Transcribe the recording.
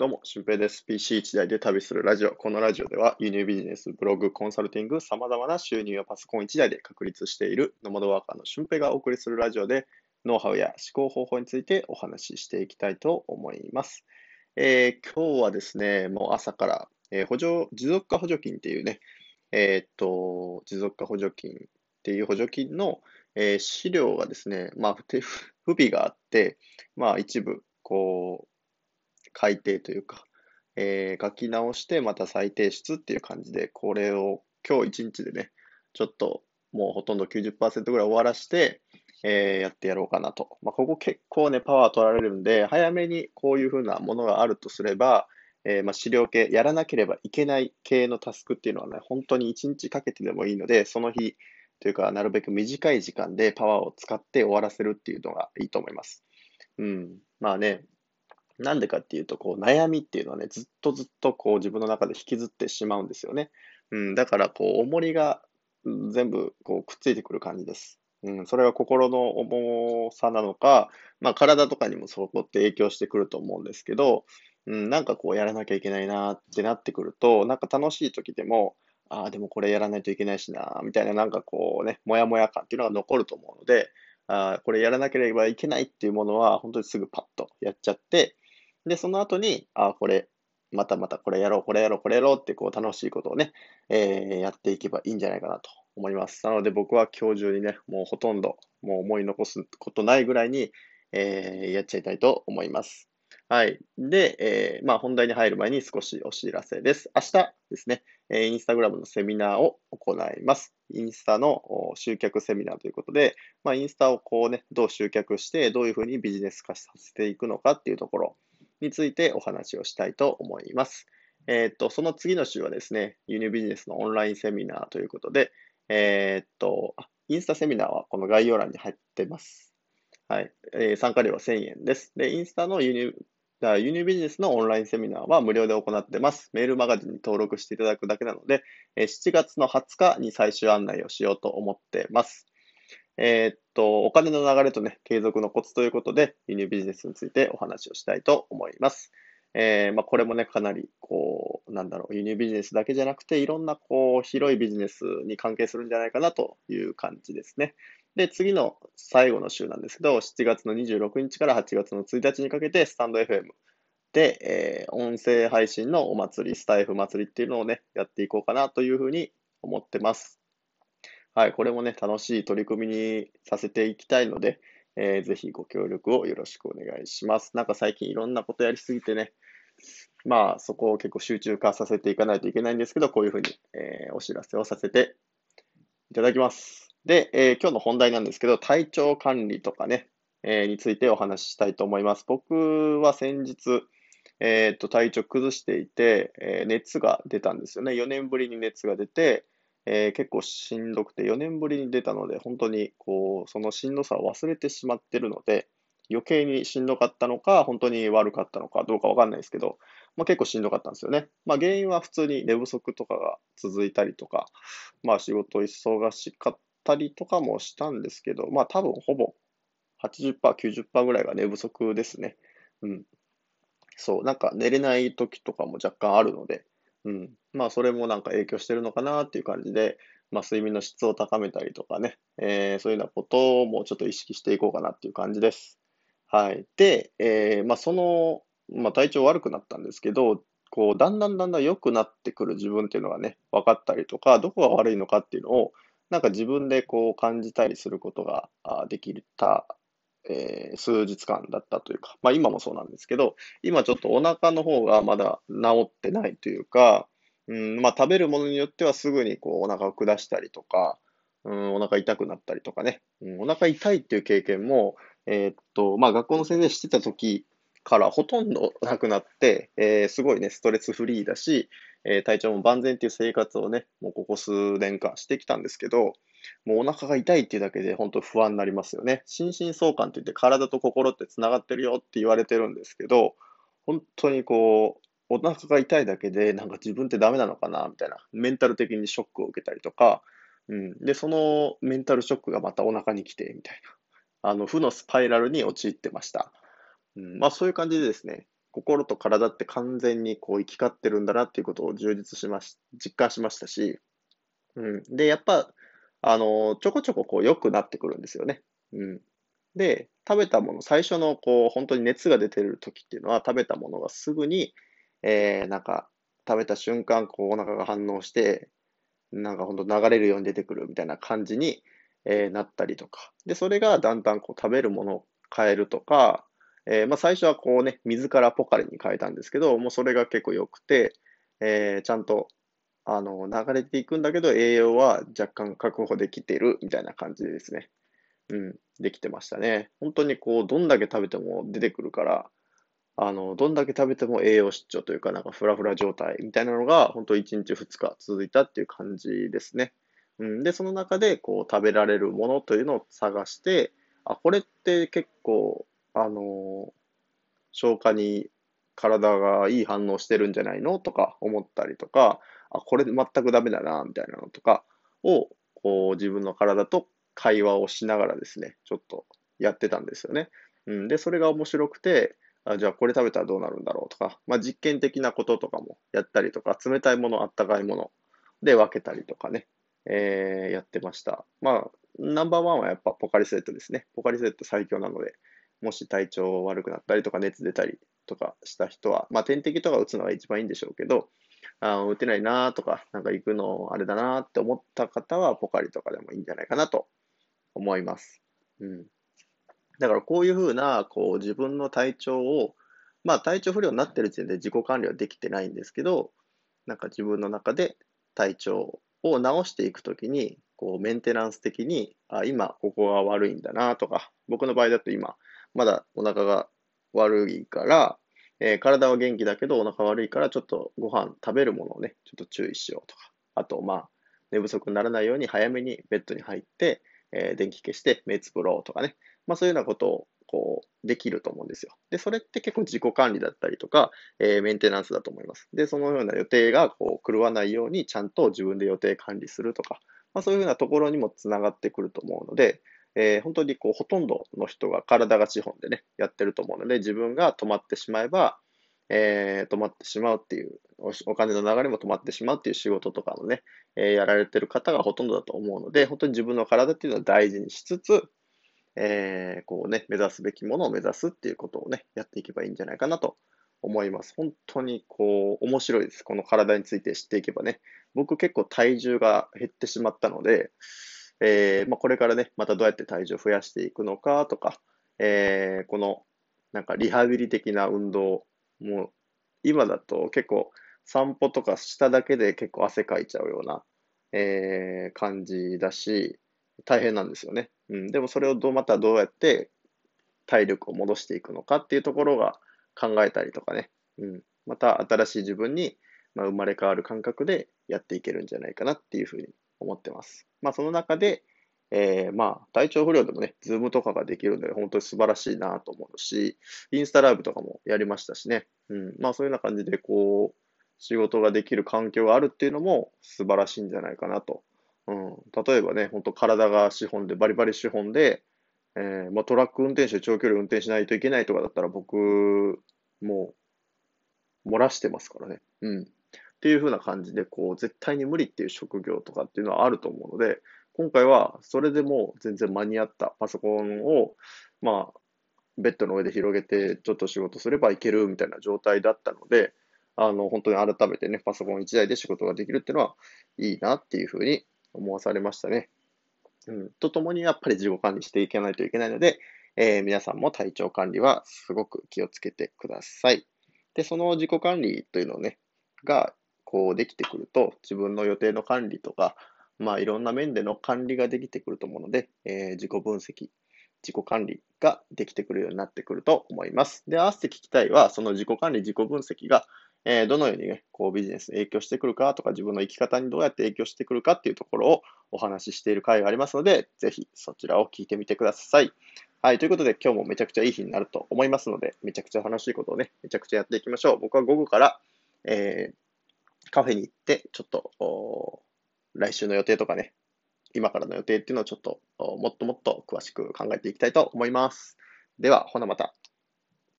どうも、俊平です。PC1 台で旅するラジオ。このラジオでは、輸入ビジネス、ブログ、コンサルティング、様々な収入をパソコン1台で確立しているノマドワーカーの俊平がお送りするラジオで、ノウハウや思考方法についてお話ししていきたいと思います。えー、今日はですね、もう朝から、えー、補助、持続化補助金っていうね、えー、っと、持続化補助金っていう補助金の、え、資料がですね、まあ、不備があって、まあ、一部、こう、改定というか、えー、書き直してまた再提出っていう感じで、これを今日一日でね、ちょっともうほとんど90%ぐらい終わらして、えー、やってやろうかなと。まあ、ここ結構ね、パワー取られるんで、早めにこういうふうなものがあるとすれば、えー、まあ、資料系、やらなければいけない系のタスクっていうのはね、本当に1日かけてでもいいので、その日というか、なるべく短い時間でパワーを使って終わらせるっていうのがいいと思います。うん。まあね、なんでかっていうと、こう、悩みっていうのはね、ずっとずっとこう、自分の中で引きずってしまうんですよね。うん、だから、こう、重りが全部、こう、くっついてくる感じです。うん、それは心の重さなのか、まあ、体とかにもそこって影響してくると思うんですけど、うん、なんかこう、やらなきゃいけないなってなってくると、なんか楽しい時でも、ああ、でもこれやらないといけないしな、みたいな、なんかこうね、もやもや感っていうのが残ると思うので、あこれやらなければいけないっていうものは、本当にすぐパッとやっちゃって、で、その後に、あ、これ、またまたこれやろう、これやろう、これやろうって、こう、楽しいことをね、えー、やっていけばいいんじゃないかなと思います。なので僕は今日中にね、もうほとんど、もう思い残すことないぐらいに、えー、やっちゃいたいと思います。はい。で、えー、まあ本題に入る前に少しお知らせです。明日ですね、えー、インスタグラムのセミナーを行います。インスタの集客セミナーということで、まあインスタをこうね、どう集客して、どういうふうにビジネス化させていくのかっていうところ、についてお話をしたいと思います。えっ、と、その次の週はですね、輸入ビジネスのオンラインセミナーということで、えっ、と、インスタセミナーはこの概要欄に入ってます。はい。えー、参加料は1000円です。で、インスタの輸入、輸入ビジネスのオンラインセミナーは無料で行ってます。メールマガジンに登録していただくだけなので、7月の20日に最終案内をしようと思ってます。えー、っと、お金の流れとね、継続のコツということで、輸入ビジネスについてお話をしたいと思います。えー、まあ、これもね、かなり、こう、なんだろう、輸入ビジネスだけじゃなくて、いろんな、こう、広いビジネスに関係するんじゃないかなという感じですね。で、次の最後の週なんですけど、7月の26日から8月の1日にかけて、スタンド FM で、えー、音声配信のお祭り、スタイフ祭りっていうのをね、やっていこうかなというふうに思ってます。はい、これもね、楽しい取り組みにさせていきたいので、えー、ぜひご協力をよろしくお願いします。なんか最近いろんなことやりすぎてね、まあそこを結構集中化させていかないといけないんですけど、こういうふうに、えー、お知らせをさせていただきます。で、えー、今日の本題なんですけど、体調管理とかね、えー、についてお話ししたいと思います。僕は先日、えっ、と、体調崩していて、え熱が出たんですよね。4年ぶりに熱が出て、えー、結構しんどくて4年ぶりに出たので、本当にこう、そのしんどさを忘れてしまってるので、余計にしんどかったのか、本当に悪かったのかどうかわかんないですけど、まあ、結構しんどかったんですよね。まあ、原因は普通に寝不足とかが続いたりとか、まあ、仕事忙しかったりとかもしたんですけど、まあ、多分ほぼ80%、90%ぐらいが寝不足ですね。うん。そう、なんか寝れない時とかも若干あるので、うん。まあ、それもなんか影響してるのかなっていう感じで、まあ、睡眠の質を高めたりとかね、えー、そういうようなことをもうちょっと意識していこうかなっていう感じです。はい。で、えー、まあ、その、まあ、体調悪くなったんですけど、こう、だんだんだんだん良くなってくる自分っていうのがね、分かったりとか、どこが悪いのかっていうのを、なんか自分でこう感じたりすることができたえー、数日間だったというか、まあ今もそうなんですけど、今ちょっとお腹の方がまだ治ってないというか、うん、まあ食べるものによってはすぐにこうお腹を下したりとか、うん、お腹痛くなったりとかね、うん、お腹痛いっていう経験も、えー、っと、まあ学校の先生してた時からほとんどなくなって、えー、すごいね、ストレスフリーだし、えー、体調も万全っていう生活をね、もうここ数年間してきたんですけど、もうお腹が痛いっていうだけで本当不安になりますよね。心身相関って言って体と心って繋がってるよって言われてるんですけど、本当にこう、お腹が痛いだけでなんか自分ってダメなのかなみたいな、メンタル的にショックを受けたりとか、うん。で、そのメンタルショックがまたお腹に来て、みたいな。あの、負のスパイラルに陥ってました。うん、まあそういう感じでですね、心と体って完全にこう生き交ってるんだなっていうことを充実しまし、実感しましたし、うん。で、やっぱ、あの、ちょこちょここう良くなってくるんですよね。うん。で、食べたもの、最初のこう、本当に熱が出てる時っていうのは、食べたものがすぐに、えー、なんか、食べた瞬間、こう、お腹が反応して、なんか本当流れるように出てくるみたいな感じに、えー、なったりとか。で、それがだんだんこう食べるものを変えるとか、えー、まあ最初はこうね、水からポカリに変えたんですけど、もうそれが結構良くて、えー、ちゃんと、あの、流れていくんだけど、栄養は若干確保できてるみたいな感じでですね。うん、できてましたね。本当にこう、どんだけ食べても出てくるから、あの、どんだけ食べても栄養失調というか、なんかフラフラ状態みたいなのが、本当1日2日続いたっていう感じですね。うん、で、その中で、こう、食べられるものというのを探して、あ、これって結構、あの、消化に体がいい反応してるんじゃないの？とか思ったりとか、あ、これ全くダメだな、みたいなのとかを、こう、自分の体と会話をしながらですね、ちょっとやってたんですよね。うん、で、それが面白くて、あじゃあこれ食べたらどうなるんだろうとか、まあ、実験的なこととかもやったりとか、冷たいもの、あったかいもので分けたりとかね、えー、やってました。まあ、ナンバーワンはやっぱポカリスエットですね。ポカリスエット最強なので、もし体調悪くなったりとか熱出たりとかした人は、まあ点滴とか打つのが一番いいんでしょうけど、あ打てないなとか、なんか行くのあれだなって思った方はポカリとかでもいいんじゃないかなと思います。うん。だからこういうふうな、こう自分の体調を、まあ体調不良になってる時点で自己管理はできてないんですけど、なんか自分の中で体調を直していくときに、こうメンテナンス的に、あ、今ここが悪いんだなとか、僕の場合だと今、まだお腹が悪いから、えー、体は元気だけどお腹悪いからちょっとご飯食べるものをね、ちょっと注意しようとか、あとまあ、寝不足にならないように早めにベッドに入って、えー、電気消して目つぶろうとかね。まあそういうようなことをこうできると思うんですよ。で、それって結構自己管理だったりとか、えー、メンテナンスだと思います。で、そのような予定がこう狂わないようにちゃんと自分で予定管理するとか、まあそういうようなところにもつながってくると思うので、えー、本当にこうほとんどの人が体が資本でね、やってると思うので、自分が止まってしまえば、えー、止まってしまうっていうお、金の流れも止まってしまうっていう仕事とかもね、えー、やられてる方がほとんどだと思うので、本当に自分の体っていうのを大事にしつつ、えー、こうね、目指すべきものを目指すっていうことをね、やっていけばいいんじゃないかなと思います。本当にこう、面白いです。この体について知っていけばね。僕結構体重が減ってしまったので、えー、まあ、これからね、またどうやって体重を増やしていくのかとか、えー、この、なんかリハビリ的な運動も今だと結構散歩とかしただけで結構汗かいちゃうような、えー、感じだし、大変なんですよね。うん。でもそれをどう、またどうやって体力を戻していくのかっていうところが考えたりとかね。うん。また新しい自分に、まあ、生まれ変わる感覚でやっていけるんじゃないかなっていうふうに思ってます。まあその中で、えー、まあ、体調不良でもね、ズームとかができるので、本当に素晴らしいなと思うし、インスタライブとかもやりましたしね。うん。まあ、そういうような感じで、こう、仕事ができる環境があるっていうのも素晴らしいんじゃないかなと。うん。例えばね、本当体が資本で、バリバリ資本で、えー、まあ、トラック運転手長距離運転しないといけないとかだったら、僕、もう、漏らしてますからね。うん。っていう風な感じで、こう、絶対に無理っていう職業とかっていうのはあると思うので、今回はそれでも全然間に合ったパソコンを、まあ、ベッドの上で広げてちょっと仕事すればいけるみたいな状態だったので、あの、本当に改めてね、パソコン1台で仕事ができるっていうのはいいなっていうふうに思わされましたね。うん。とともにやっぱり自己管理していかないといけないので、えー、皆さんも体調管理はすごく気をつけてください。で、その自己管理というのをね、が、こうできてくると、自分の予定の管理とか、まあ、いろんな面での管理ができてくると思うので、えー、自己分析、自己管理ができてくるようになってくると思います。で、合わせて聞きたいは、その自己管理、自己分析が、えー、どのようにね、こうビジネス影響してくるかとか、自分の生き方にどうやって影響してくるかっていうところをお話ししている回がありますので、ぜひそちらを聞いてみてください。はい。ということで、今日もめちゃくちゃいい日になると思いますので、めちゃくちゃ楽しいことをね、めちゃくちゃやっていきましょう。僕は午後から、えー、カフェに行って、ちょっと、来週の予定とかね、今からの予定っていうのをちょっともっともっと詳しく考えていきたいと思います。では、ほなまた。